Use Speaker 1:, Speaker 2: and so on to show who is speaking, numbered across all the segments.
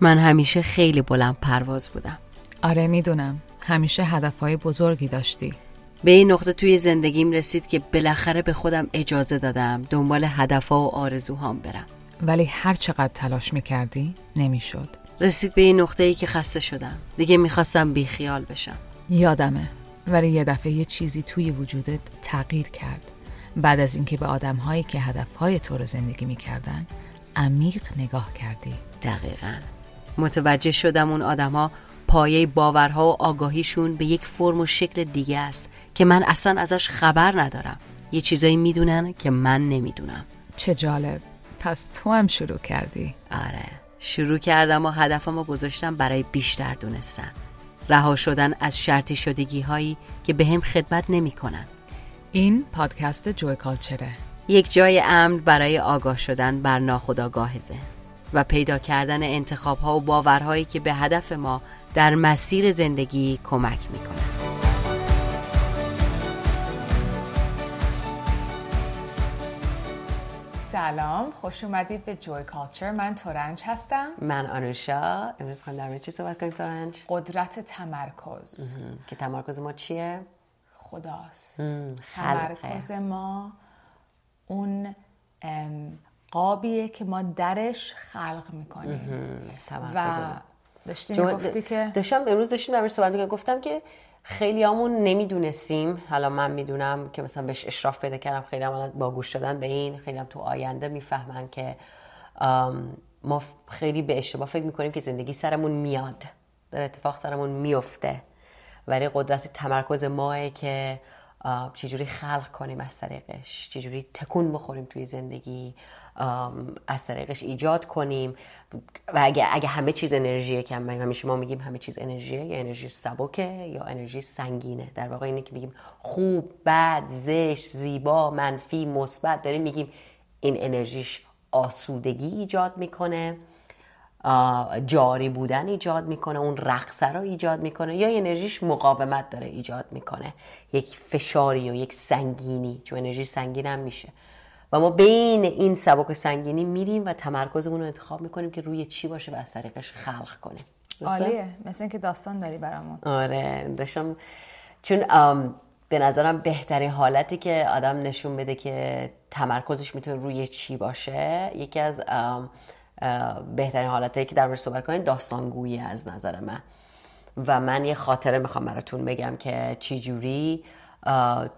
Speaker 1: من همیشه خیلی بلند پرواز بودم.
Speaker 2: آره می‌دونم. همیشه هدفهای بزرگی داشتی.
Speaker 1: به این نقطه توی زندگیم رسید که بالاخره به خودم اجازه دادم دنبال هدفها و آرزوهام برم.
Speaker 2: ولی هر چقدر تلاش می‌کردی نمی‌شد.
Speaker 1: رسید به این نقطه ای که خسته شدم. دیگه می‌خواستم بیخیال بشم.
Speaker 2: یادمه. ولی یه دفعه یه چیزی توی وجودت تغییر کرد. بعد از اینکه به آدمهایی که هدفهای تو رو زندگی می‌کردن عمیق نگاه کردی.
Speaker 1: دقیقا. متوجه شدم اون آدما پایه باورها و آگاهیشون به یک فرم و شکل دیگه است که من اصلا ازش خبر ندارم. یه چیزایی می‌دونن که من نمی‌دونم.
Speaker 2: چه جالب. پس تو هم شروع کردی.
Speaker 1: آره. شروع کردم و هدفمو گذاشتم برای بیشتر دونستن. رها شدن از شرطی شدگی هایی که به هم خدمت نمی‌کنن.
Speaker 2: این پادکست جوی کالچره.
Speaker 1: یک جای امن برای آگاه شدن بر ناخودآگاه ذهن. و پیدا کردن انتخاب ها و باورهایی که به هدف ما در مسیر زندگی کمک می‌کنن
Speaker 2: سلام خوش اومدید به جوی کالچر. من تورنج هستم.
Speaker 1: من آنوشا. امروز می‌خوایم در چی صحبت کنیم تورنج؟
Speaker 2: قدرت تمرکز.
Speaker 1: که تمرکز ما چیه؟
Speaker 2: خداست. تمرکز ما اون قابیه که ما درش خلق می‌کنیم. و داشتیم گفتی که
Speaker 1: داشتم امروز داشتیم در صحبت گفتم که خیلی همون نمی‌دونستیم. حالا من می‌دونم که مثلا بهش اشراف پیدا کردم. خیلی هم با گوش دادن به این. خیلی هم تو آینده می‌فهمن که ما خیلی به اشتباه فکر می‌کنیم که زندگی سرمون میاد. در اتفاق سرمون میفته ولی قدرت تمرکز ماه که چجوری خلق کنیم از طریقش. چجوری تکون بخوریم توی زندگی. از طریقش ایجاد کنیم. و اگه, اگه همه چیز انرژیه که هم همیشه ما میگیم همه چیز انرژیه یا انرژی سبکه یا انرژی سنگینه. در واقع اینه که میگیم خوب بد زشت زیبا منفی مثبت. داریم میگیم این انرژیش آسودگی ایجاد می‌کنه جاری بودن ایجاد می‌کنه اون رقصه رو ایجاد می‌کنه یا انرژیش مقاومت داره ایجاد می‌کنه. یک فشاری و یک سنگینی چون انرژی سنگین هم میشه. و ما بین این سبک سنگینی میریم و تمرکزمون رو انتخاب می‌کنیم که روی چی باشه و از طریقش خلق کنیم.
Speaker 2: عالیه. مثل اینکه داستان داری برامون.
Speaker 1: آره. داشتم چون به نظرم بهترین حالتی که آدم نشون بده که تمرکزش می‌تونه روی چی باشه یکی از بهترین حالتی که در مورد صحبت کنیم داستانگویی از نظر من. و من یه خاطره می‌خوام براتون بگم که چی جوری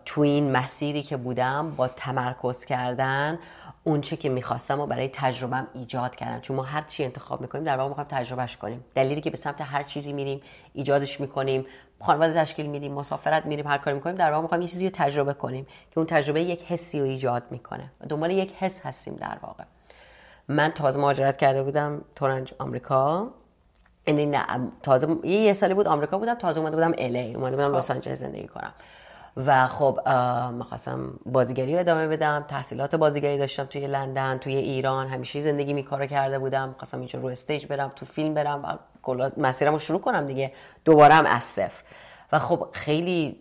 Speaker 1: تو این مسیری که بودم با تمرکز کردن اون چه که می‌خواستم و برای تجربهم ایجاد کردم. چون ما هر چی انتخاب می‌کنیم در واقع می‌خوایم تجربهش کنیم. دلیلی که به سمت هر چیزی میریم ایجادش می‌کنیم خانواده تشکیل میدیم مسافرت میریم هر کاری می‌کنیم در واقع می‌خوایم یه چیزی رو تجربه کنیم که اون تجربه یک حسی رو ایجاد می‌کنه. دنبال یک حس هستیم در واقع. من تازه مهاجرت کرده بودم تورنج آمریکا. یعنی نه تازه یه سالی بود آمریکا بودم تازه اومده بودم الی اومده بودم لس آنجلس زندگی کنم. و خب می‌خواستم بازیگری رو ادامه بدم تحصیلات بازیگری داشتم توی لندن توی ایران همیشه زندگی می کار کرده بودم. خواستم اینجا رو استیج برم تو فیلم برم و کلا مسیرم رو شروع کنم دیگه. دوباره هم از صفر. و خب خیلی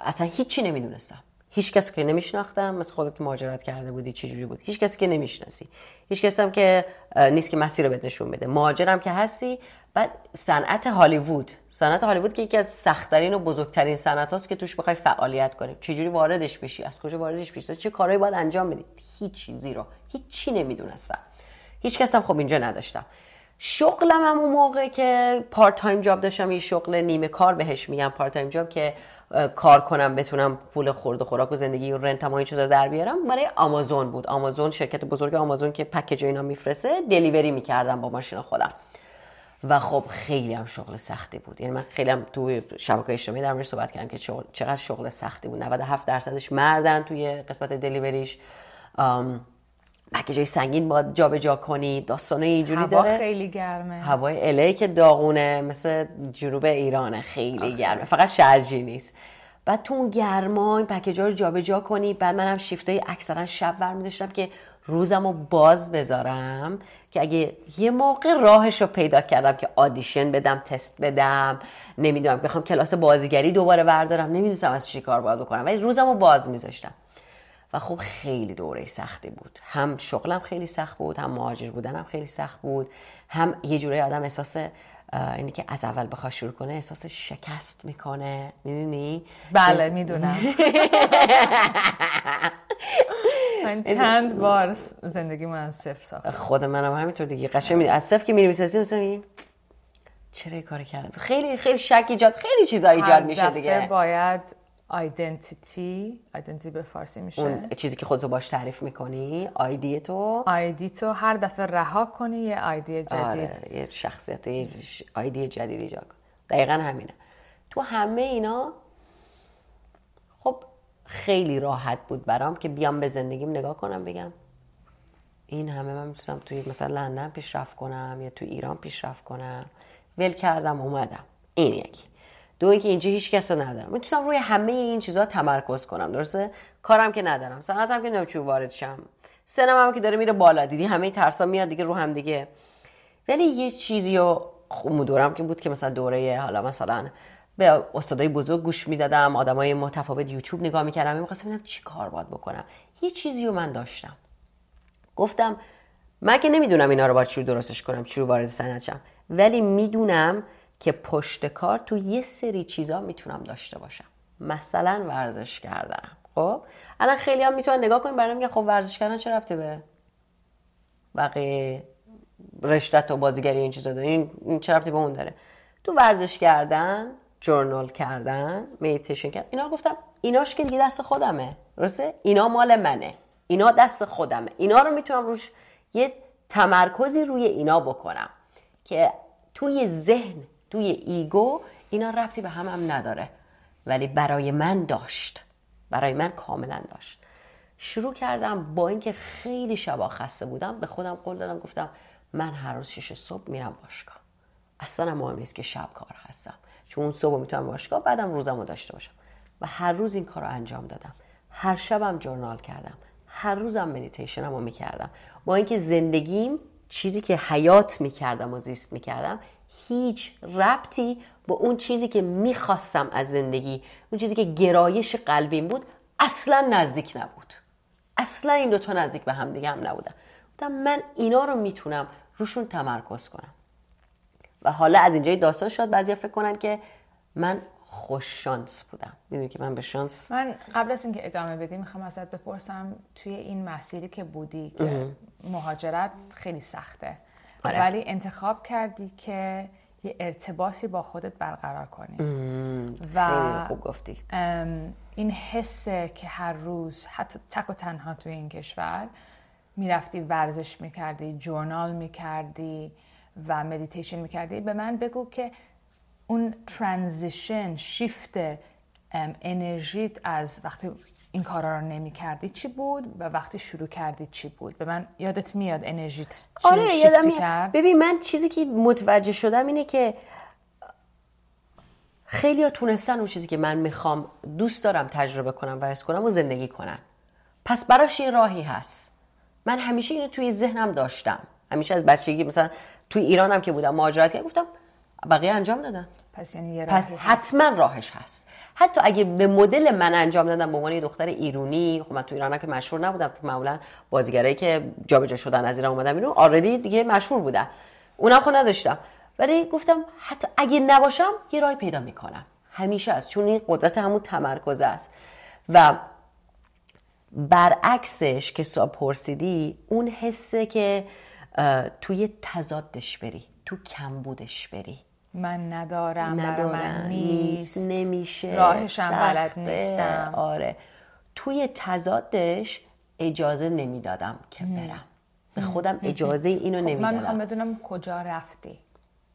Speaker 1: اصلا هیچی نمی‌دونستم. هیچ کسی که نمیشناختم مثل خودت که کرده بودی چه جوری بود. هیچ کسی که نمی‌شناسی. هیچ کسی هم که نیست که مسیر رو بهت نشون بده. مهاجرم که هستی بعد صنعت هالیوود صنعت هالیوود که یکی از سختترین و بزرگترین صنعت هاست که توش بخوای فعالیت کنی. چجوری واردش بشی؟ از کجا واردش بشی چه کارهایی باید انجام بدی؟ هیچ چیزی رو. هیچی نمی‌دونستم. هیچ کس هم خب اینجا نداشتم. شغلم هم اون موقع که part-time job داشتم یه شغل نیمه کار بهش میگم part-time job که کار کنم بتونم پول خورد و خوراک و زندگی و rent و این چیزا در بیارم برای آمازون بود. آمازون شرکت بزرگ آمازون که package اینا میفرسته delivery می‌کردم با ماشین خودم. و خب خیلی هم شغل سختی بود. یعنی من خیلی هم توی شبکه اجتماعی در موردش صحبت کردم که چقدر شغل سختی بود. 97 درصدش مردن توی قسمت دلیوریش پکیجای سنگین باید جابجا جا کنی داستانه اینجوری
Speaker 2: هوا داره. خیلی گرمه.
Speaker 1: هوای الی که داغونه مثل جنوب ایرانه. خیلی گرمه. فقط شرجی نیست. بعد تو اون گرما این پکیجا رو جابجا کنی. بعد منم شیفتای اکثرا شب برمی داشتم که روزم رو باز بذارم. که اگه یه موقع راهش رو پیدا کردم که آدیشن بدم تست بدم نمی‌دونم بخوام کلاس بازیگری دوباره بردارم نمی‌دونستم از چی کار باید بکنم ولی روزم رو باز میذاشتم. و خب خیلی دوره سختی بود. هم شغلم خیلی سخت بود هم مهاجر بودنم خیلی سخت بود هم یه جوره آدم احساس اینی که از اول بخواد شروع کنه احساس شکست می‌کنه. می‌دونی؟
Speaker 2: بله می‌دونم. من چند بار زندگی من صفر ساختم
Speaker 1: خود منم همینطور دیگه قشنگ از صفر که میری می‌سازی مثلا چرا کار کردم؟ خیلی خیلی شک ایجاد خیلی چیزا ایجاد میشه دیگه.
Speaker 2: باید آیدنتیتی آیدنتیتی به فارسی میشه.
Speaker 1: اون چیزی که خودتو باش تعریف می‌کنی آیدی تو.
Speaker 2: آیدی تو هر دفعه رها کنی یه آیدی جدید.
Speaker 1: آره یه شخصیت یه آیدی جدید ایجاد کن. دقیقا همینه. تو همه اینا خیلی راحت بود برام که بیام به زندگیم نگاه کنم بگم این همه من می‌تونم توی مثلا لندن پیشرفت کنم یا تو ایران پیشرفت کنم. ول کردم اومدم. این یکی. دو اینکه اینجا هیچ کس ندارم. می‌تونم روی همه این چیزها تمرکز کنم. درسته؟ کارم که ندارم. صنعتم که نمیچون وارد شم. سنم هم که داره میره بالا. دیدی همه ترسا میاد دیگه رو هم دیگه. ولی یه چیزی رو دورم که بود که مثلا دوره حالا مثلا به استادای بزرگ گوش می‌دادم آدمای متفاوت یوتیوب نگاه می‌کردم می‌خواستم ببینم چی کار باید بکنم. یه چیزی رو من داشتم. گفتم من که نمی‌دونم اینا رو باید چجوری درستش کنم چجوری وارد صنعت شم؟ ولی می‌دونم که پشت کار تو یه سری چیزا می‌تونم داشته باشم. مثلا ورزش کردن خب؟ الان خیلی هم می‌تونن نگاه کنیم برای میگه خب ورزش کردن چه ربطه به بقیه رشتت و بازیگری این چیزا داره؟ این چه ربطی به اون داره؟ تو ورزش کردن جورنال کردن میتیشن کردن. اینا گفتم ایناش که دیگه دست خودمه. درسته؟ اینا مال منه. اینا دست خودمه. اینا رو می‌تونم روش یه تمرکزی روی اینا بکنم که توی ذهن توی ایگو اینا ربطی به هم هم نداره. ولی برای من داشت. برای من کاملا داشت. شروع کردم با اینکه خیلی شبا خسته بودم به خودم قول دادم گفتم من هر روز شش صبح میرم باشگاه. اصلا مهم نیست که شب کار هستم. چون صبح می‌تونم باشگاه بعدم روزم رو داشته باشم. و هر روز این کار رو انجام دادم. هر شبم جورنال کردم. هر روزم مدیتیشنم رو می‌کردم. با اینکه زندگیم چیزی که حیات می‌کردم و زیست می‌کردم هیچ ربطی با اون چیزی که می‌خواستم از زندگی اون چیزی که گرایش قلبیم بود اصلا نزدیک نبود. اصلا این دوتا نزدیک به هم دیگه هم نبودن. من اینا رو می‌تونم روشون تمرکز کنم. و حالا از اینجای داستان شد بعضی فکر کنن که من خوش شانس بودم. می‌دونی که من به شانس
Speaker 2: من قبل از اینکه ادامه بدیم می‌خوام ازت بپرسم توی این مسیری که بودی که مهاجرت خیلی سخته. آره. ولی انتخاب کردی که یه ارتباطی با خودت برقرار کنی.
Speaker 1: و خوب گفتی.
Speaker 2: این حسه که هر روز حتی تک و تنها توی این کشور می‌رفتی ورزش می‌کردی journal می‌کردی و مدیتیشن می‌کردی به من بگو که اون transition shift انرژیت از وقتی این کارا رو نمی کردی چی بود و وقتی شروع کردی چی بود؟ به من یادت میاد انرژیت چی آره یادم کرد؟
Speaker 1: ببین من چیزی که متوجه شدم اینه که خیلی ها تونستن اون چیزی که من می‌خوام دوست دارم تجربه کنم و حس کنم و زندگی کنن. پس براش یه راهی هست. من همیشه اینو توی ذهنم داشتم. همیشه از بچگی مثلا توی ایرانم که بودم مهاجرت کردم گفتم بقیه انجام دادن.
Speaker 2: پس یعنی یه
Speaker 1: پس حتما راهش هست. حتی اگه به مدل من انجام دادم به عنوان یه دختر ایرونی خب من تو ایران که مشهور نبودم تو معمولا بازیگرایی که جابجا شدن از ایران اومدن اینو آردی دیگه مشهور بودن. اونم خود نداشتم. ولی گفتم حتی اگه نباشم یه راه پیدا می‌کنم. همیشه از چون این قدرت همون تمرکز است. و برعکسش که پرسیدی اون حسه که توی تضادش بری تو کمبودش بری.
Speaker 2: من ندارم, ندارم من نیست.
Speaker 1: نمیشه
Speaker 2: راهشم بلد نیستم.
Speaker 1: آره. توی تضادش اجازه نمی‌دادم که برم. به خودم اجازه اینو خب نمی‌دادم.
Speaker 2: من می‌خوام بدونم کجا رفتی.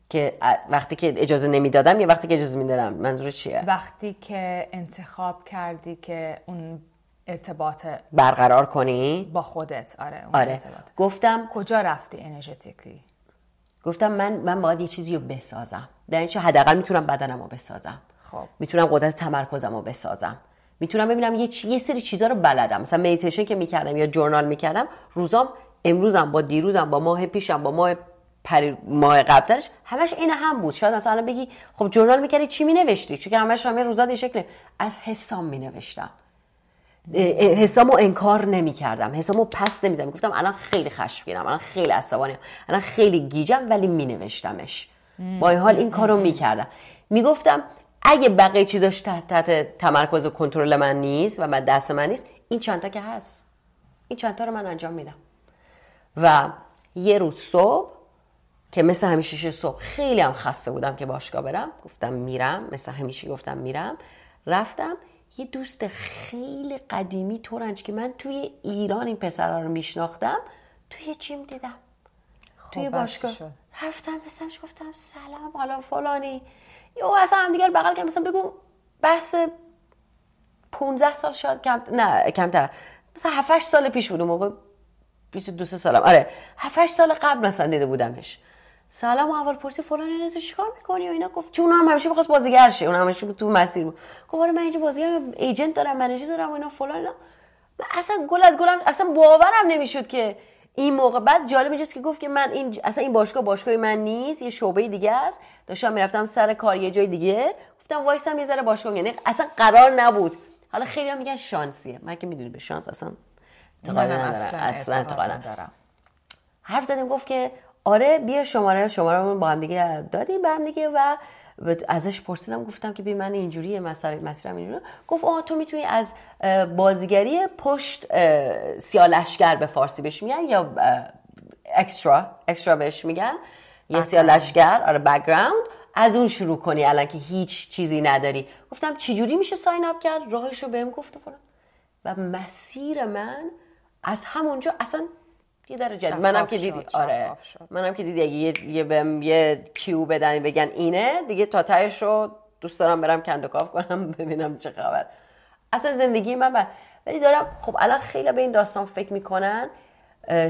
Speaker 1: که وقتی که اجازه نمی‌دادم یا وقتی که اجازه می‌دادم؟ منظور چیه؟
Speaker 2: وقتی که انتخاب کردی که اون ارتباط
Speaker 1: برقرار کنی؟
Speaker 2: با خودت. آره
Speaker 1: اون آره. ارتباط. گفتم
Speaker 2: کجا رفتی انرژتیکلی
Speaker 1: گفتم من من باید یه چیزی رو بسازم. در این حداقل می‌تونم بدنم رو بسازم.
Speaker 2: خب.
Speaker 1: می‌تونم قدرت تمرکزم رو بسازم. می‌تونم ببینم یه, چی... یه سری چیزا رو بلدم. مثلا مدیتیشن که می‌کردم یا journal می‌کردم روزام امروزم با دیروزم با ماه پیشم با ماه پری ماه قبلش همش عین هم بود. شاید مثلا بگی خب journal می‌کردی چی مینوشتی؟ چون همش همه روزا یه شکل از حسام مینوشتم. حسامو انکار نمی کردم حسامو پس نمی‌زدم گفتم الان خیلی خشمگینم الان خیلی عصبانیم. الان خیلی گیجم ولی می نوشتمش با این حال این کارو می‌کردم. می‌گفتم اگه بقیه چیزاش تحت, تحت تمرکز و کنترل من نیست و من دست من نیست این چندتا که هست. این چندتا رو من انجام میدم. و یه روز صبح که مثل همیشه صبح خیلی هم خسته بودم که باشگاه برم گفتم میرم. مثل همیشه گفتم میرم. رفتم. یه دوست خیلی قدیمی تورنج که من توی ایران این پسرها رو میشناختم توی جیم دیدم. توی باشگاه. رفتم مثلش گفتم سلام حالا فلانی. یو اصلا هم دیگر بغل که مثلا بگو بحث 15 سال شاید کم نه کمتر. مثلا 7 سال پیش بود موقع. 22 سالم. آره. 7 سال قبل مثلا دیده بودمش. سلام و اول پرسی فلان اینو تو چیکار می‌کنی و اینا؟ گفت چون هم همیشه بخواست بازیگر شه اون همیشه تو مسیر بود. گفت آره من اینجا بازیگر ایجنت دارم منیجر دارم و اینا فلان اینا. اصلا گل از گلم اصلا باورم نمی‌شد که این موقع بعد جالب اینجاست که گفت که من این اصلا این باشگاه باشگاه من نیست یه شعبه دیگه است. داشتم می‌رفتم سر کار یه جای دیگه. گفتم وایسم یه ذره باشگاه یعنی اصلا قرار نبود. حالا خیلی هم میگن شانسیه. من که می‌دونی به شانس اصلا
Speaker 2: اعتقاد ندارم. اصلا اعتقاد ندارم.
Speaker 1: حرف زدیم گفت که آره بیا شماره شماره با هم دیگه دادیم به هم دیگه و ازش پرسیدم گفتم که بی من اینجوری مسیر مسیرم اینجوری گفت آه تو می‌تونی از بازیگری پشت سیاهی‌لشکر به فارسی بهش میگن یا extra extra بهش میگن؟ یه سیاهی‌لشکر آره background از اون شروع کنی الان که هیچ چیزی نداری. گفتم چجوری میشه sign up کرد؟ راهش رو بهم گفت و مسیر من از همونجا اصلا یه درجه منم که دیدی آره. منم که دیدی اگه یه یه بهم یه cue بدن بگن اینه دیگه تا تهش رو دوست دارم برم کندوکاف کنم ببینم چه خبر. اصلا زندگی من ولی دارم خب الان خیلی به این داستان فکر می‌کنن.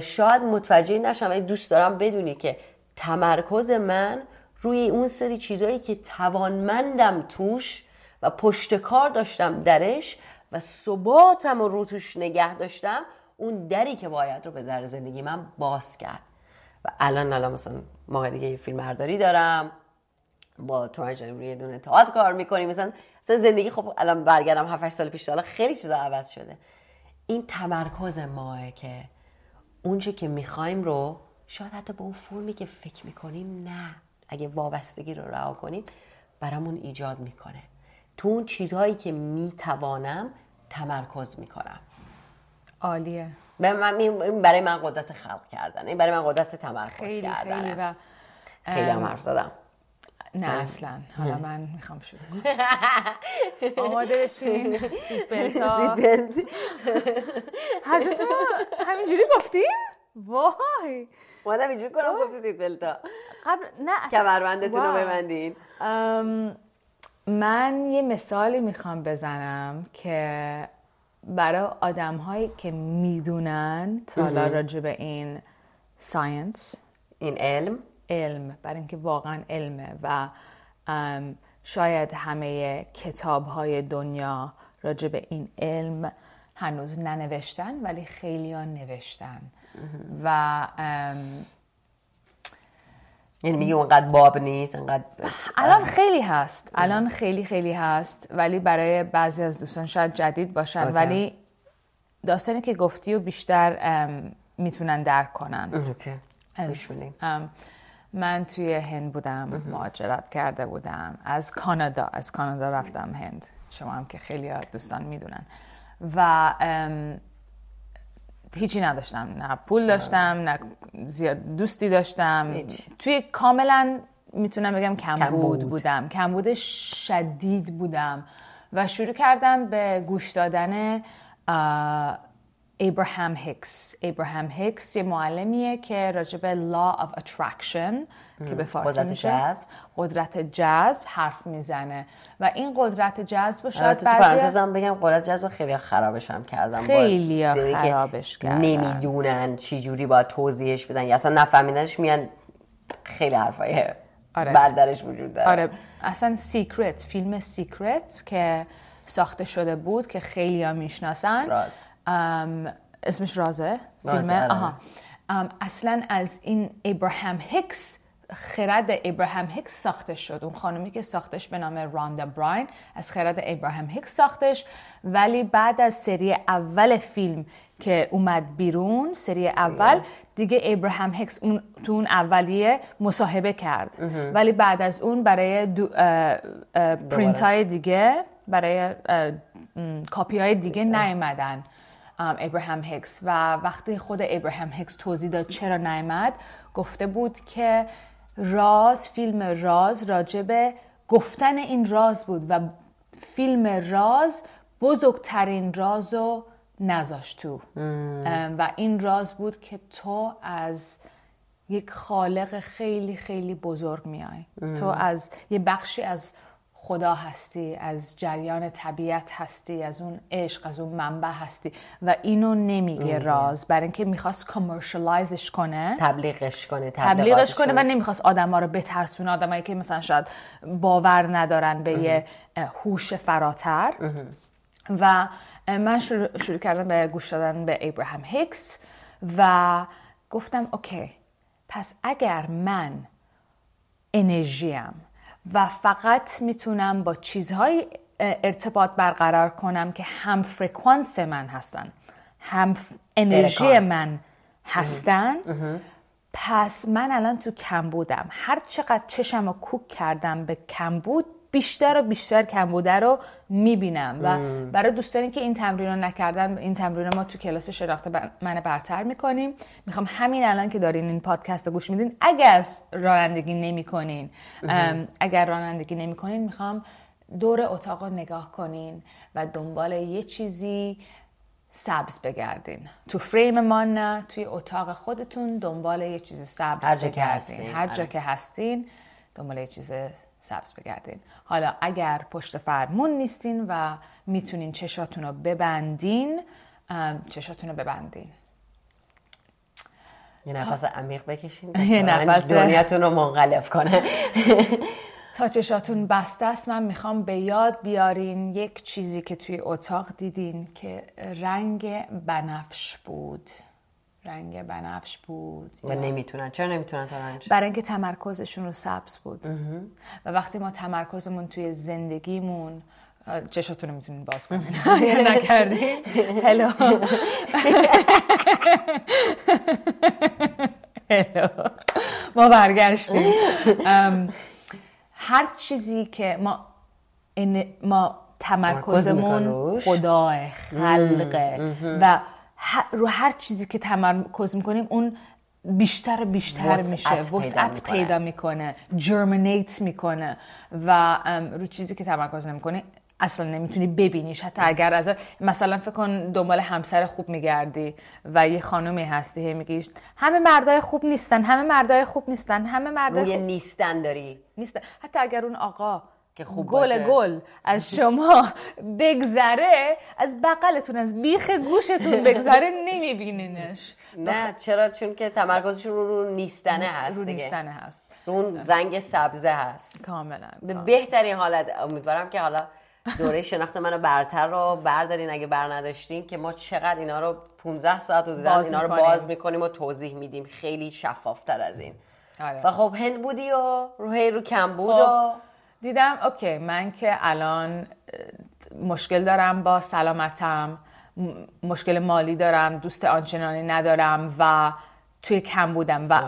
Speaker 1: شاید متوجه نشم ولی دوست دارم بدونی که تمرکز من روی اون سری چیزایی که توانمندم توش و پشت کار داشتم درش و ثباتم رو توش نگه داشتم اون دری که باید رو به در زندگی من باز کرد. و الان الان مثلا ما دیگه یه فیلم برداری دارم با تو روی دونه تئاتر کار می‌کنیم مثلا مثلا زندگی خب الان برگردم 7 سال پیش حالا خیلی چیزا عوض شده. این تمرکز ماه که اونچه که می‌خوایم رو شاید حتی به اون فرمی که فکر می‌کنیم نه. اگه وابستگی رو رها کنیم برامون ایجاد می‌کنه. تو اون چیزهایی که می‌توانم تمرکز می‌کنم.
Speaker 2: عالیه.
Speaker 1: برای من قدرت خلق کردن این برای من قدرت تمرکز
Speaker 2: خیلی
Speaker 1: کردن
Speaker 2: خیلی و
Speaker 1: خیلی هم حرف زدم.
Speaker 2: نه اصلا. حالا من می‌خوام شروع آماده بشین. seat belt ها. هر جا همینجوری گفتیم وای.
Speaker 1: مادم اینجوری کنم گفتی seat belt ها.
Speaker 2: قبل نه اصلا.
Speaker 1: کمربندتون رو ببندین.
Speaker 2: من یه مثالی می‌خوام بزنم که برای آدم هایی که می‌دونن تا حالا راجع به این ساینس
Speaker 1: این علم.
Speaker 2: علم برای اینکه واقعا علمه و شاید همه کتاب های دنیا راجع به این علم هنوز ننوشتن ولی خیلی ها نوشتن و
Speaker 1: یعنی میگه اونقدر باب نیست انقدر
Speaker 2: الان خیلی هست. الان خیلی خیلی هست ولی برای بعضی از دوستان شاید جدید باشن ولی داستانی که گفتی و بیشتر می‌تونن درک کنن. من توی هند بودم مهاجرت کرده بودم. از کانادا از کانادا رفتم هند. شما هم که خیلی دوستان می‌دونن. و هیچی نداشتم. نه پول داشتم نه زیاد دوستی داشتم. توی کاملا می‌تونم بگم کمبود کم بودم. کمبود شدید بودم. و شروع کردم به گوش دادن ابراهام هیکس ابراهام هیکس یه معلمیه که راجب law of attraction که به فارسی قدرت میشه. جذب. قدرت جذب حرف می‌زنه. و این قدرت جذب شاید
Speaker 1: بعضی بگم قدرت جذب خیلی خرابش هم کردم.
Speaker 2: خیلی خرابش کردن.
Speaker 1: نمی‌دونن چی جوری باید توضیحش بدن. یا اصلا نفهمیدنش میان خیلی حرفای آره. بردرش وجود داره.
Speaker 2: آره. اصلا Secret فیلم Secret که ساخته شده بود که خیلی ها می‌شناسن. اسمش رازه فیلم آره. آها. اصلا از این ابراهام هیکس خرد ابراهام هیکس ساخته شد. اون خانمی که ساختش به نام راندا براین از خرد ابراهام هیکس ساختش. ولی بعد از سری اول فیلم که اومد بیرون سری اول دیگه ابراهام هیکس اون تو اون اولیه مصاحبه کرد. ولی بعد از اون برای پرینت های دیگه برای کاپی های دیگه نیومدن. ابراهام هیکس و وقتی خود ابراهام هیکس توضیح داد چرا نیامد گفته بود که راز فیلم راز راجب گفتن این راز بود و فیلم راز بزرگترین راز رو نذاشت تو. و این راز بود که تو از یک خالق خیلی خیلی بزرگ میای. تو از یه بخشی از خدا هستی از جریان طبیعت هستی از اون عشق از اون منبع هستی و اینو نمیگه راز. برای اینکه می‌خواست کامرشالایزش کنه
Speaker 1: تبلیغش کنه
Speaker 2: تبلیغش کنه و نمی‌خواست آدما رو بترسونه. آدمایی که مثلا شاید باور ندارن به یه هوش فراتر. و من شروع, شروع کردم به گوش دادن به ابراهام هیکس و گفتم okay پس اگر من انرژیم و فقط می‌تونم با چیزهای ارتباط برقرار کنم که هم فرکانس من هستن هم انرژی من هستن. پس من الان تو کم بودم هر چقدر چشم رو کوک کردم به کمبود بیشتر و بیشتر کمبوده رو می‌بینم و برای دوستانی که این تمرین رو نکردن این تمرین ما تو کلاس شناخت من برتر می‌کنیم. می‌خوام همین الان که دارین این پادکست رو گوش میدین اگر رانندگی نمی‌کنین اگر رانندگی نمی‌کنین می‌خوام دور اتاق رو نگاه کنین و دنبال یه چیزی سبز بگردین. تو فریم ما نه توی اتاق خودتون دنبال یه چیز سبز
Speaker 1: هر جا که
Speaker 2: بگردین.
Speaker 1: هستین.
Speaker 2: هر جا
Speaker 1: آره.
Speaker 2: که هستین دنبال یه چیز سبز بگردین. حالا اگر پشت فرمون نیستین و می‌تونین چشاتون رو ببندین چشاتون رو ببندین.
Speaker 1: یه نفس عمیق بکشین
Speaker 2: یه
Speaker 1: تا
Speaker 2: نفس-
Speaker 1: دنیاتون رو منقلب کنه.
Speaker 2: تا چشاتون بسته است من می‌خوام به یاد بیارین یک چیزی که توی اتاق دیدین که رنگ بنفش بود. رنگ بنفش بود
Speaker 1: و نمی‌تونن. چرا نمی‌تونن تا رنج
Speaker 2: برای اینکه تمرکزشون رو سبز بود. و وقتی ما تمرکزمون توی زندگیمون چشاتون رو می‌تونین باز کنین نکردین هلو هلو ما برگشتیم. هر چیزی که ما ما تمرکزمون. خداه خلقه. و رو هر چیزی که تمرکز می‌کنیم اون بیشتر و بیشتر
Speaker 1: وسعت
Speaker 2: میشه. وسعت. پیدا می‌کنه. جرمینیت می‌کنه. و رو چیزی که تمرکز نمی‌کنی اصلا نمی‌تونی ببینیش. حتی اگر از مثلا فکر کن دنبال همسر خوب میگردی و یه خانومی هستی هی میگی همه مردای خوب نیستن همه مردای خوب نیستن همه مردای
Speaker 1: روی
Speaker 2: خوب
Speaker 1: نیستن داری.
Speaker 2: نیستن. حتی اگر اون آقا
Speaker 1: که خوب
Speaker 2: گل
Speaker 1: باشه.
Speaker 2: گل. از شما بگذره از بغلتون از بیخ گوشتون بگذره نمیبینینش.
Speaker 1: نه چرا؟ چون که تمرکزشون رو, رو نیستنه هست
Speaker 2: رو نیستنه هست.
Speaker 1: رو اون رنگ سبزه هست.
Speaker 2: کاملا
Speaker 1: به بهترین حالت امیدوارم که حالا دوره شناخت منو برتر رو بردارین. اگه بر نداشتین که ما چقدر اینا رو 15 ساعت حدودا
Speaker 2: باز
Speaker 1: اینا رو
Speaker 2: می‌کنیم.
Speaker 1: باز می‌کنیم و توضیح میدیم. خیلی شفافتر از این.
Speaker 2: آره.
Speaker 1: و خب هند بودی و رو هی رو کم بود
Speaker 2: خب،
Speaker 1: و
Speaker 2: دیدم اوکی من که الان مشکل دارم با سلامتم مشکل مالی دارم دوست آنچنانی ندارم و توی کم بودم و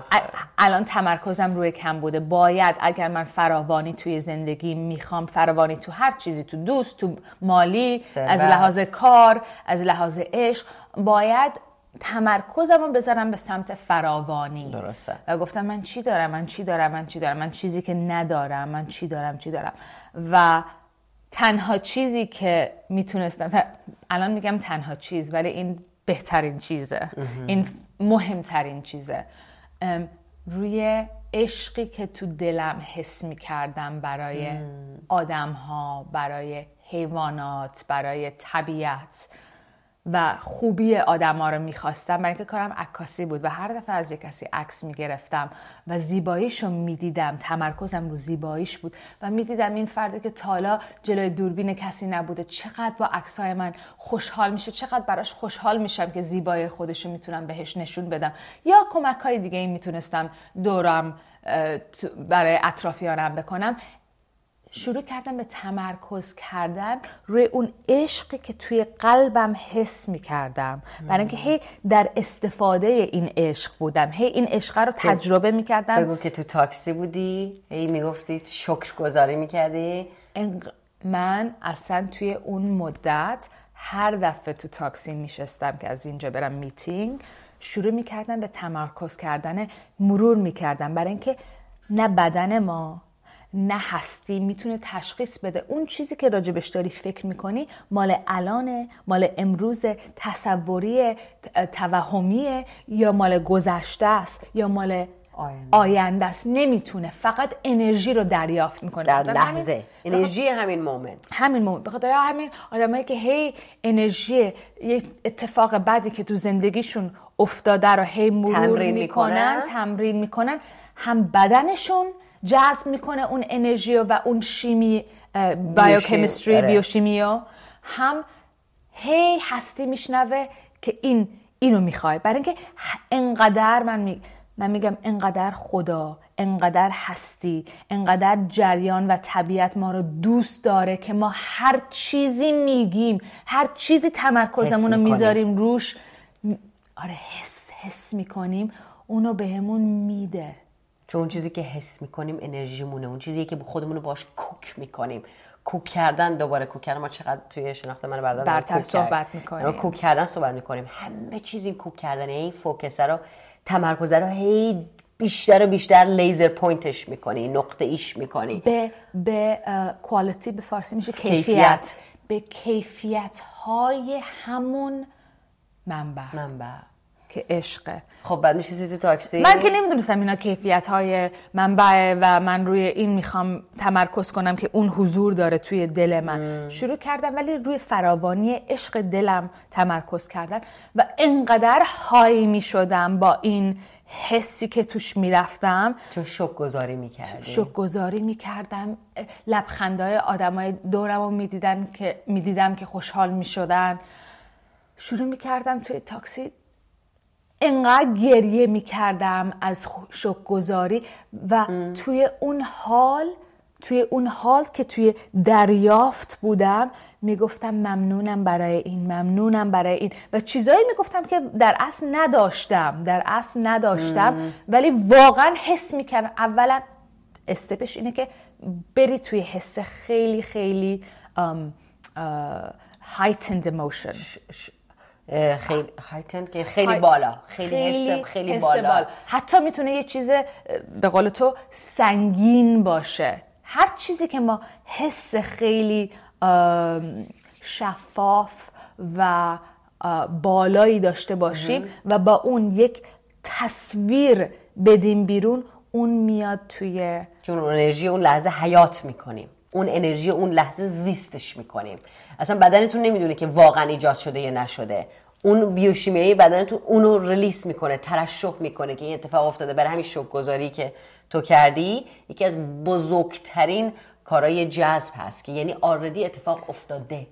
Speaker 2: الان تمرکزم روی کم بوده باید اگر من فراوانی توی زندگی می‌خوام فراوانی تو هر چیزی تو دوست تو مالی
Speaker 1: ثروت.
Speaker 2: از لحاظ کار از لحاظ عشق باید تمرکزم رو بذارم به سمت فراوانی.
Speaker 1: درسته.
Speaker 2: و گفتم من چی دارم؟ من چی دارم؟ من چی دارم؟ من چیزی که ندارم. من چی دارم؟ چی دارم؟ و تنها چیزی که می‌تونستم الان میگم تنها چیز ولی این بهترین چیزه. این مهمترین چیزه. روی عشقی که تو دلم حس می‌کردم برای آدم ها برای حیوانات برای طبیعت و خوبی آدما رو می‌خواستم. برای اینکه کارم عکاسی بود و هر دفعه از یک کسی عکس می‌گرفتم و زیباییش رو می‌دیدم. تمرکزم رو زیباییش بود و می‌دیدم این فرده که تالا جلوی دوربین کسی نبوده. چقدر با عکسای من خوشحال میشه چقدر براش خوشحال میشم که زیبایی خودش رو می‌تونم بهش نشون بدم. یا کمک های دیگه این می‌تونستم دورم برای اطرافیانم بکنم. شروع کردم به تمرکز کردن روی اون عشقی که توی قلبم حس می کردم برای اینکه هی در استفاده این عشق بودم. هی این عشق رو تجربه می کردم
Speaker 1: بگو که تو تاکسی بودی هی می گفتی شکر گذاری می کردی
Speaker 2: من اصلا توی اون مدت هر دفعه تو تاکسی می شستم که از اینجا برم میتینگ شروع می کردم به تمرکز کردن مرور می کردم برای اینکه نه بدن ما نه هستی می‌تونه تشخیص بده. اون چیزی که راجبش داری فکر می‌کنی مال الانه مال امروز تصوری توهمیه یا مال گذشته است یا مال آینده, است. نمی‌تونه. فقط انرژی رو دریافت می‌کنه.
Speaker 1: در لحظه. انرژی همین moment.
Speaker 2: همین moment. بخاطر همین آدمایی که هی انرژی یه اتفاق بعدی که تو زندگیشون افتاده رو هی مرور می‌کنن. تمرین می‌کنن هم بدنشون جذب می‌کنه اون انرژی و اون شیمی بایوکمیستری آره. بیوشیمیا هم هی هستی میشنوه که این اینو می‌خوای. برای اینکه انقدر من می... من میگم انقدر خدا انقدر هستی انقدر جریان و طبیعت ما رو دوست داره که ما هر چیزی میگیم هر چیزی تمرکزمون رو می‌ذاریم روش آره حس حس می‌کنیم اونو بهمون میده.
Speaker 1: چون اون چیزی که حس می‌کنیم انرژیمونه. اون چیزی که خودمون رو باش کوک می‌کنیم. کوک کردن دوباره کوک کردن. ما چقدر توی شناخت من
Speaker 2: بردار برتر صحبت می‌کنیم.
Speaker 1: کوک کردن صحبت می‌کنیم. همه چیزی کوک کردن این focus رو تمرکز رو هی بیشتر و بیشتر laser point ش می‌کنی نقطه ایش می‌کنی.
Speaker 2: به به کوالیتی به فارسی میشه کیفیت, به کیفیت های همون منبع.
Speaker 1: منبع.
Speaker 2: که عشقه
Speaker 1: خب بعد میشه تو تاکسی؟
Speaker 2: من که نمی‌دونستم اینا کیفیت های منبع و من روی این می‌خوام تمرکز کنم که اون حضور داره توی دل من. شروع کردم ولی روی فراوانی عشق دلم تمرکز کردن و انقدر های می‌شدم با این حسی که توش می‌رفتم.
Speaker 1: تو شک گذاری می‌کردی؟
Speaker 2: شک گذاری می‌کردم. لبخندهای آدمای دورم رو می‌دیدن که می‌دیدم که خوشحال می‌شدن. شروع می‌کردم توی تاکسی انقدر گریه می‌کردم از شکگذاری و توی اون حال توی اون حال که توی دریافت بودم می‌گفتم ممنونم برای این ممنونم برای این. و چیزایی می‌گفتم که در اصل نداشتم در اصل نداشتم ولی واقعا حس می‌کردم. اولا استپش اینه که بری توی حس خیلی خیلی um, uh, heightened emotion.
Speaker 1: خیلی هایتند که خیلی بالا خیلی, خیلی خیلی بالا.
Speaker 2: حتی می‌تونه یه چیز به قول تو سنگین باشه. هر چیزی که ما حس خیلی شفاف و بالایی داشته باشیم و با اون یک تصویر بدیم بیرون اون میاد توی
Speaker 1: چون انرژی اون لحظه حیات می‌کنیم. اون انرژی اون لحظه زیستش می‌کنیم. اصلا بدنتون نمی‌دونه که واقعا ایجاد شده یا نشده. اون بیوشیمیایی بدنتون اونو ریلیس می‌کنه ترشح می‌کنه که این اتفاق افتاده. برای همین شوک گذاری که تو کردی یکی از بزرگترین کارهای جذب هست که یعنی آردی اتفاق افتاده.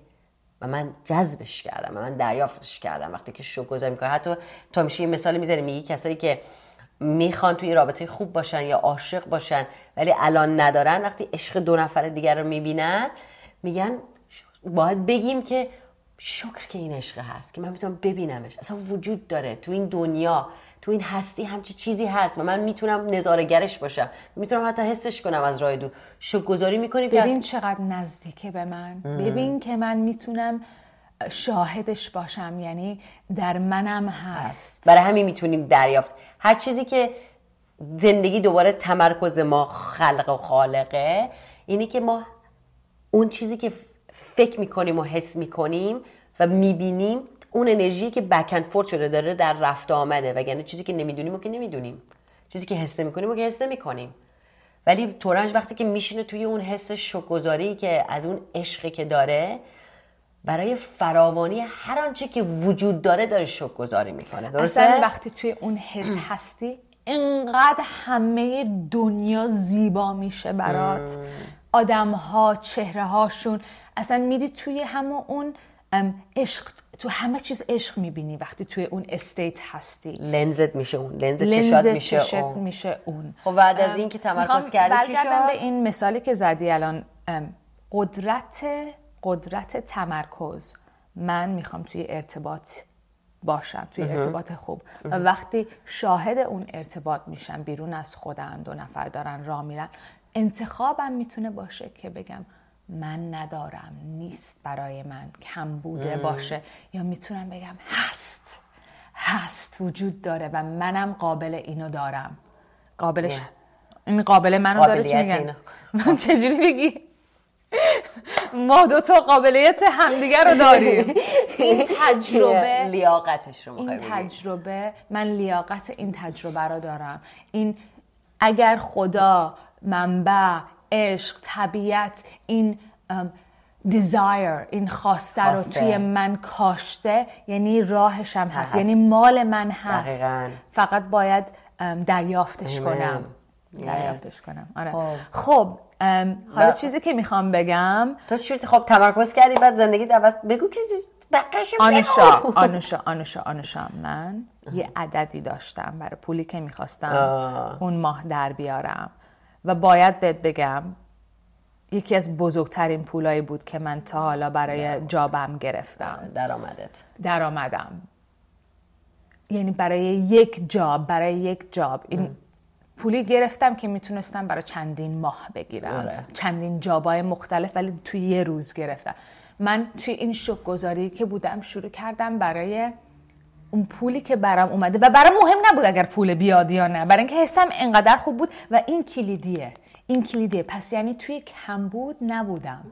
Speaker 1: و من جذبش کردم و من دریافتش کردم. وقتی که شوک گذاری می‌کنه حتی تو میشه یه مثال می‌زنی میگی کسایی که می‌خوان توی رابطه خوب باشن یا عاشق باشن ولی الان ندارن وقتی عشق دو نفر دیگر رو می‌بینن میگن باید بگیم که شکر که این عشق هست که من می‌تونم ببینمش. اصلا وجود داره. تو این دنیا تو این هستی همچی چیزی هست و من می‌تونم نظارگرش باشم. می‌تونم حتی حسش کنم از راه دو. شکر گذاری می‌کنیم
Speaker 2: ببین چقدر نزدیکه به من. ببین که من می‌تونم شاهدش باشم. یعنی در منم هست.
Speaker 1: برای همین می‌تونیم دریافت. هر چیزی که زندگی دوباره تمرکز ما خلق و خالقه اینی که ما اون چیزی که فکر می‌کنیم و حس می‌کنیم و می‌بینیم اون انرژی که بکن فورد شده داره در رفت آمده وگرنه چیزی که نمی‌دونیم و که نمی‌دونیم. چیزی که حس می‌کنیم و که حس نمی‌کنیم. ولی تورنج وقتی که میشینه توی اون حس شکوزاری که از اون عشقی که داره برای فراوانی هر آنچه که وجود داره داره شکر گذاری می‌کنه. درسته؟
Speaker 2: اصلا وقتی توی اون حس هستی اینقدر همه دنیا زیبا میشه برات. آدم ها چهره هاشون اصلا میری توی همه اون عشق. تو همه چیز عشق می‌بینی وقتی توی اون استیت هستی.
Speaker 1: لنزت میشه اون. لنز چشات
Speaker 2: لنز
Speaker 1: میشه
Speaker 2: چشت
Speaker 1: اون.
Speaker 2: میشه اون.
Speaker 1: خب بعد از این که تمرکز کردی چی
Speaker 2: برگردم به
Speaker 1: شد
Speaker 2: این مثالی که زدی الان. قدرت قدرت تمرکز. من می‌خوام توی ارتباط باشم توی ارتباط خوب. و وقتی شاهد اون ارتباط میشم بیرون از خودم دو نفر دارن راه میرن انتخابم می‌تونه باشه که بگم من ندارم نیست برای من کم بوده باشه. یا می‌تونم بگم هست هست وجود داره و منم قابل اینو دارم. قابلش. این قابل منو داره چی میگن. من چجوری بگی ما دو تا قابلیت همدیگه رو داریم. این تجربه
Speaker 1: لیاقتش رو
Speaker 2: این تجربه من لیاقت این تجربه رو دارم. این اگر خدا منبع عشق طبیعت این دیزایر این خواسته رو. توی من کاشته یعنی راهش هم هست
Speaker 1: هست.
Speaker 2: یعنی مال من هست
Speaker 1: دقیقاً.
Speaker 2: فقط باید دریافتش. کنم
Speaker 1: Yes.
Speaker 2: دریافتش کنم آره
Speaker 1: خب.
Speaker 2: خب حالا
Speaker 1: و-
Speaker 2: چیزی که می‌خوام بگم
Speaker 1: تو چی خب تمرکز کردی بعد زندگی عوض بگو که بقیش
Speaker 2: آنوشا آنوشا آنوشا آنوشا من یه عددی داشتم برای پولی که می‌خواستم
Speaker 1: آه.
Speaker 2: اون ماه در بیارم و باید بهت بگم یکی از بزرگترین پولایی بود که من تا حالا برای جابم گرفتم.
Speaker 1: درآمدت.
Speaker 2: درآمدم. یعنی برای یک جاب برای یک جاب. این پولی گرفتم که می‌تونستم برای چندین ماه بگیرم.
Speaker 1: آره.
Speaker 2: چندین جابای مختلف ولی توی یه روز گرفتم. من توی این شک گذاری که بودم شروع کردم برای اون پولی که برام اومده. و برام مهم نبود اگر پول بیاد یا نه. برای اینکه حسم انقدر خوب بود و این کلیدیه. این کلیدیه. پس یعنی توی کمبود نبودم.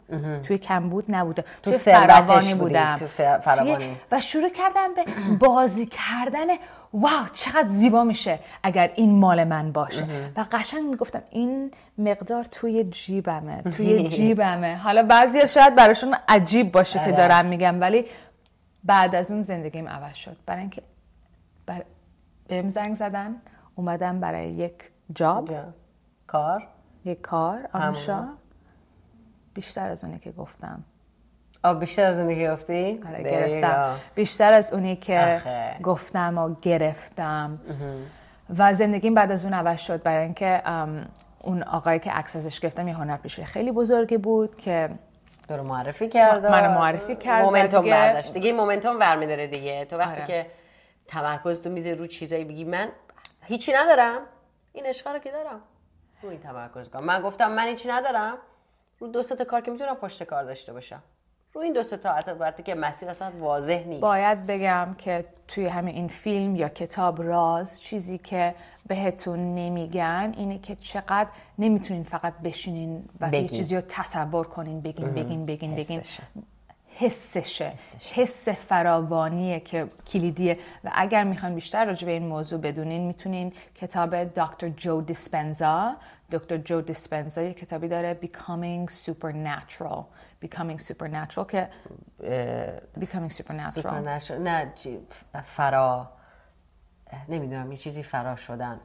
Speaker 2: توی کمبود نبودم. توی
Speaker 1: ثروتش
Speaker 2: فراوانی بودم.
Speaker 1: تو فر- فراوانی.
Speaker 2: و شروع کردم به بازی کردن. واو چقدر زیبا میشه اگر این مال من باشه. و قشنگ می‌گفتم این مقدار توی جیبمه. توی جیبمه. حالا بعضی شاید براشون عجیب باشه که
Speaker 1: آره.
Speaker 2: دارم میگم ولی بعد از اون زندگیم عوض شد. برای اینکه بر... بهم زنگ زدن اومدم برای یک جاب.
Speaker 1: جا. کار.
Speaker 2: یک کار آنشا. بیشتر از اونی که گفتم.
Speaker 1: آه بیشتر از اونی که گفتی؟
Speaker 2: آره گرفتم. بیشتر از اونی که
Speaker 1: آخه.
Speaker 2: گفتم و گرفتم. و زندگیم بعد از اون عوض شد. برای اینکه اون آقایی که عکس ازش گرفتم یه هنرپیشه خیلی بزرگی بود که
Speaker 1: تو رو معرفی کرد و
Speaker 2: منو معرفی کرد
Speaker 1: مومنتوم
Speaker 2: دیگه-
Speaker 1: برداشت. دیگه مومنتوم برمیداره دیگه. تو وقتی
Speaker 2: آره.
Speaker 1: که تمرکز تو می‌ذاری رو چیزایی بگی من هیچی ندارم. این عشق رو که دارم. رو این تمرکز کنم من گفتم من هیچی ندارم. رو دو تا کار که می‌تونم پشت کار داشته باشم. رو این دو سه تا باید که مسیر اصلا واضح نیست.
Speaker 2: باید بگم که توی همین این فیلم یا کتاب راز چیزی که بهتون نمیگن اینه که چقدر نمی‌تونین فقط بشینین و یه
Speaker 1: بگین.
Speaker 2: چیزی رو تصور کنین بگین بگین بگین بگین.
Speaker 1: حسشه.
Speaker 2: حسشه. حس فراوانیه که کلیدیه. و اگر می‌خوان بیشتر راجع به این موضوع بدونین می‌تونین کتاب دکتر جو دیسپنزا. دکتر جو دیسپنزا یه کتابی داره Becoming Supernatural. Becoming Supernatural. که Becoming Supernatural.
Speaker 1: سوپرنشر نه فرا نمی‌دونم یه چیزی فرا شدن.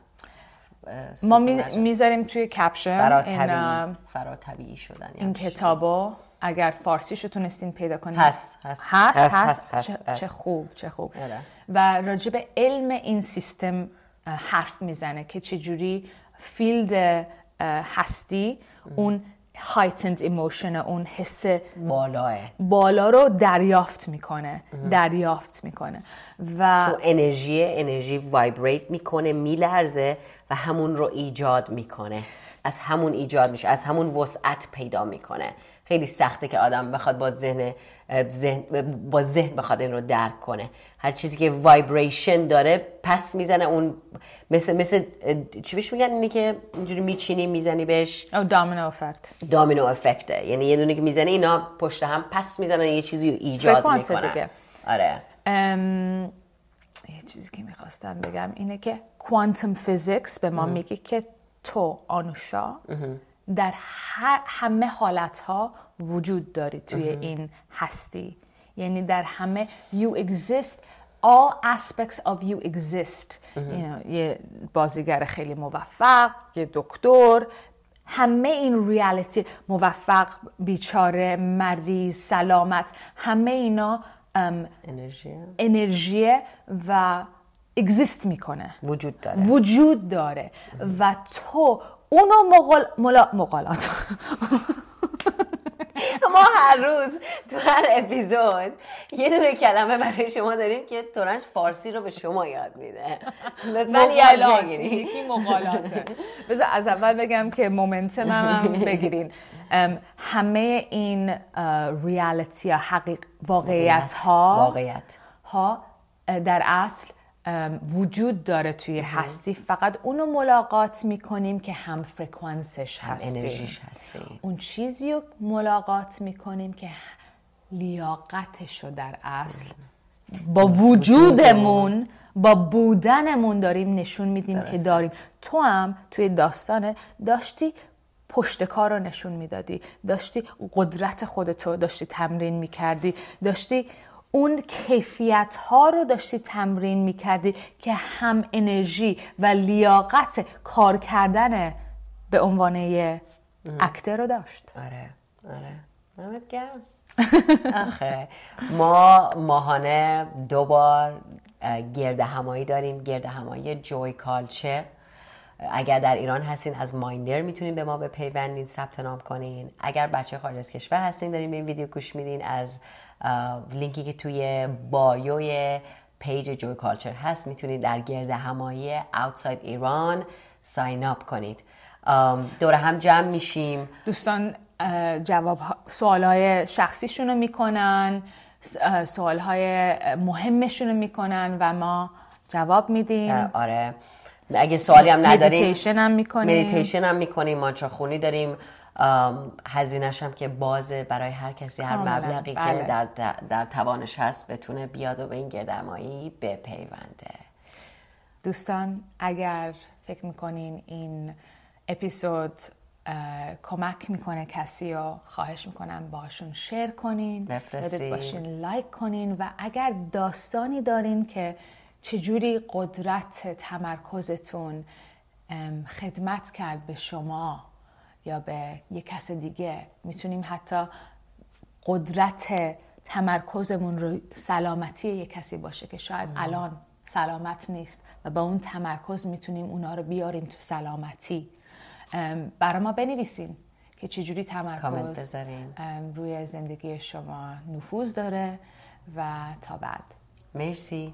Speaker 2: ما می-
Speaker 1: سوپرنشر.
Speaker 2: می‌ذاریم توی کپشن
Speaker 1: فرا طبیعی.
Speaker 2: اه،
Speaker 1: فرا طبیعی شدن
Speaker 2: این. کتابو. اگر فارسیشو تونستین پیدا کنین.
Speaker 1: هست، هست.
Speaker 2: هست
Speaker 1: هست،
Speaker 2: هست,
Speaker 1: هست،
Speaker 2: چه,
Speaker 1: هست.
Speaker 2: چه خوب چه خوب.
Speaker 1: آره.
Speaker 2: و راجع به علم این سیستم حرف می‌زنه که چجوری field هستی اون heightened emotion اون حس
Speaker 1: بالاه.
Speaker 2: بالا رو دریافت می‌کنه دریافت می‌کنه. و
Speaker 1: چون انرژی انرژی vibrate می‌کنه میلرزه و همون رو ایجاد می‌کنه. از همون ایجاد میشه از همون وسعت پیدا می‌کنه. خیلی سخته که آدم بخواد با ذهن ذهن با ذهن بخواد این رو درک کنه. هر چیزی که vibration داره پس می‌زنه اون مثل مثل چی بهش میگن؟ اینی که اینجوری میچینی می‌زنی بهش.
Speaker 2: او domino effect
Speaker 1: domino effect ه یعنی یه دونه که می‌زنه اینا پشت هم پس می‌زنن یه چیزی رو ایجاد می‌کنن.
Speaker 2: دیگه.
Speaker 1: آره.
Speaker 2: ام، یه چیزی که می‌خواستم بگم اینه که quantum physics به ما میگه که تو آنوشا در هر همه حالتها وجود داری توی این هستی. یعنی در همه you exist. All aspects of you exist. یه بازیگر خیلی موفق یه دکتر. همه این ریالیتی موفق بیچاره مریض سلامت همه اینا
Speaker 1: انرژی
Speaker 2: انرژی و اگزیست می‌کنه.
Speaker 1: وجود داره.
Speaker 2: وجود داره. و تو اونو مقال... ملا... مقالات
Speaker 1: ما هر روز تو هر اپیزود یه دونه کلمه برای شما داریم که تورنج فارسی رو به شما یاد میده. لطفا یاد بگیرید.
Speaker 2: بذار از اول بگم که مومنتم هم بگیرین. همه این ریالیتی ها حقیق واقعیت. ها
Speaker 1: واقعیت.
Speaker 2: ها در اصل وجود داره توی هستی. فقط اونو ملاقات می‌کنیم که هم فرکانسش هستیم.
Speaker 1: انرژیش هستی.
Speaker 2: اون چیزی رو ملاقات می‌کنیم که لیاقتش رو در اصل با وجودمون با بودنمون داریم نشون میدیم که داریم. تو هم توی داستانه داشتی پشت کار رو نشون می‌دادی. داشتی قدرت خودتو داشتی تمرین می‌کردی. داشتی اون کیفیت ها رو داشتی تمرین می‌کردی که هم انرژی و لیاقت کار کردن به عنوان اکتر رو داشت.
Speaker 1: آره آره. گرم. آخه ما ماهانه دو بار گرد همایی داریم گرد همایی جوی کالچر. اگر در ایران هستین از مایندر می‌تونین به ما به پیوندین ثبت نام کنین. اگر بچه خارج از کشور هستین دارین به این ویدیو گوش میدین از لینکی که توی bio ی page Joy Culture هست می‌تونید در گرد همایی outside ایران sign up کنید. دور هم جمع میشیم.
Speaker 2: دوستان جواب سوال های شخصیشون رو می‌کنن سوال های مهمشون رو می‌کنن و ما جواب میدیم.
Speaker 1: آره. اگه سوالی هم نداریم
Speaker 2: مدیتیشن هم می‌کنیم
Speaker 1: مدیتیشن هم می‌کنیم مانترا خونی داریم هزینهش هم که بازه برای هر کسی هر مبلغی
Speaker 2: بله.
Speaker 1: که در, در توانش هست بتونه بیاد و به این گردمایی بپیونده
Speaker 2: دوستان اگر فکر می‌کنین این اپیزود کمک می‌کنه کسی رو خواهش می‌کنم باشون شیر کنین
Speaker 1: بفرستین.
Speaker 2: باشین لایک کنین و اگر داستانی دارین که چجوری قدرت تمرکزتون خدمت کرد به شما یا به یه کس دیگه؟ می‌تونیم حتی قدرت تمرکزمون رو سلامتی یه کسی باشه که شاید الان سلامت نیست و با اون تمرکز می‌تونیم اونا رو بیاریم تو سلامتی. برای ما بنویسین که چجوری تمرکز روی زندگی شما نفوذ داره و تا بعد.
Speaker 1: مرسی.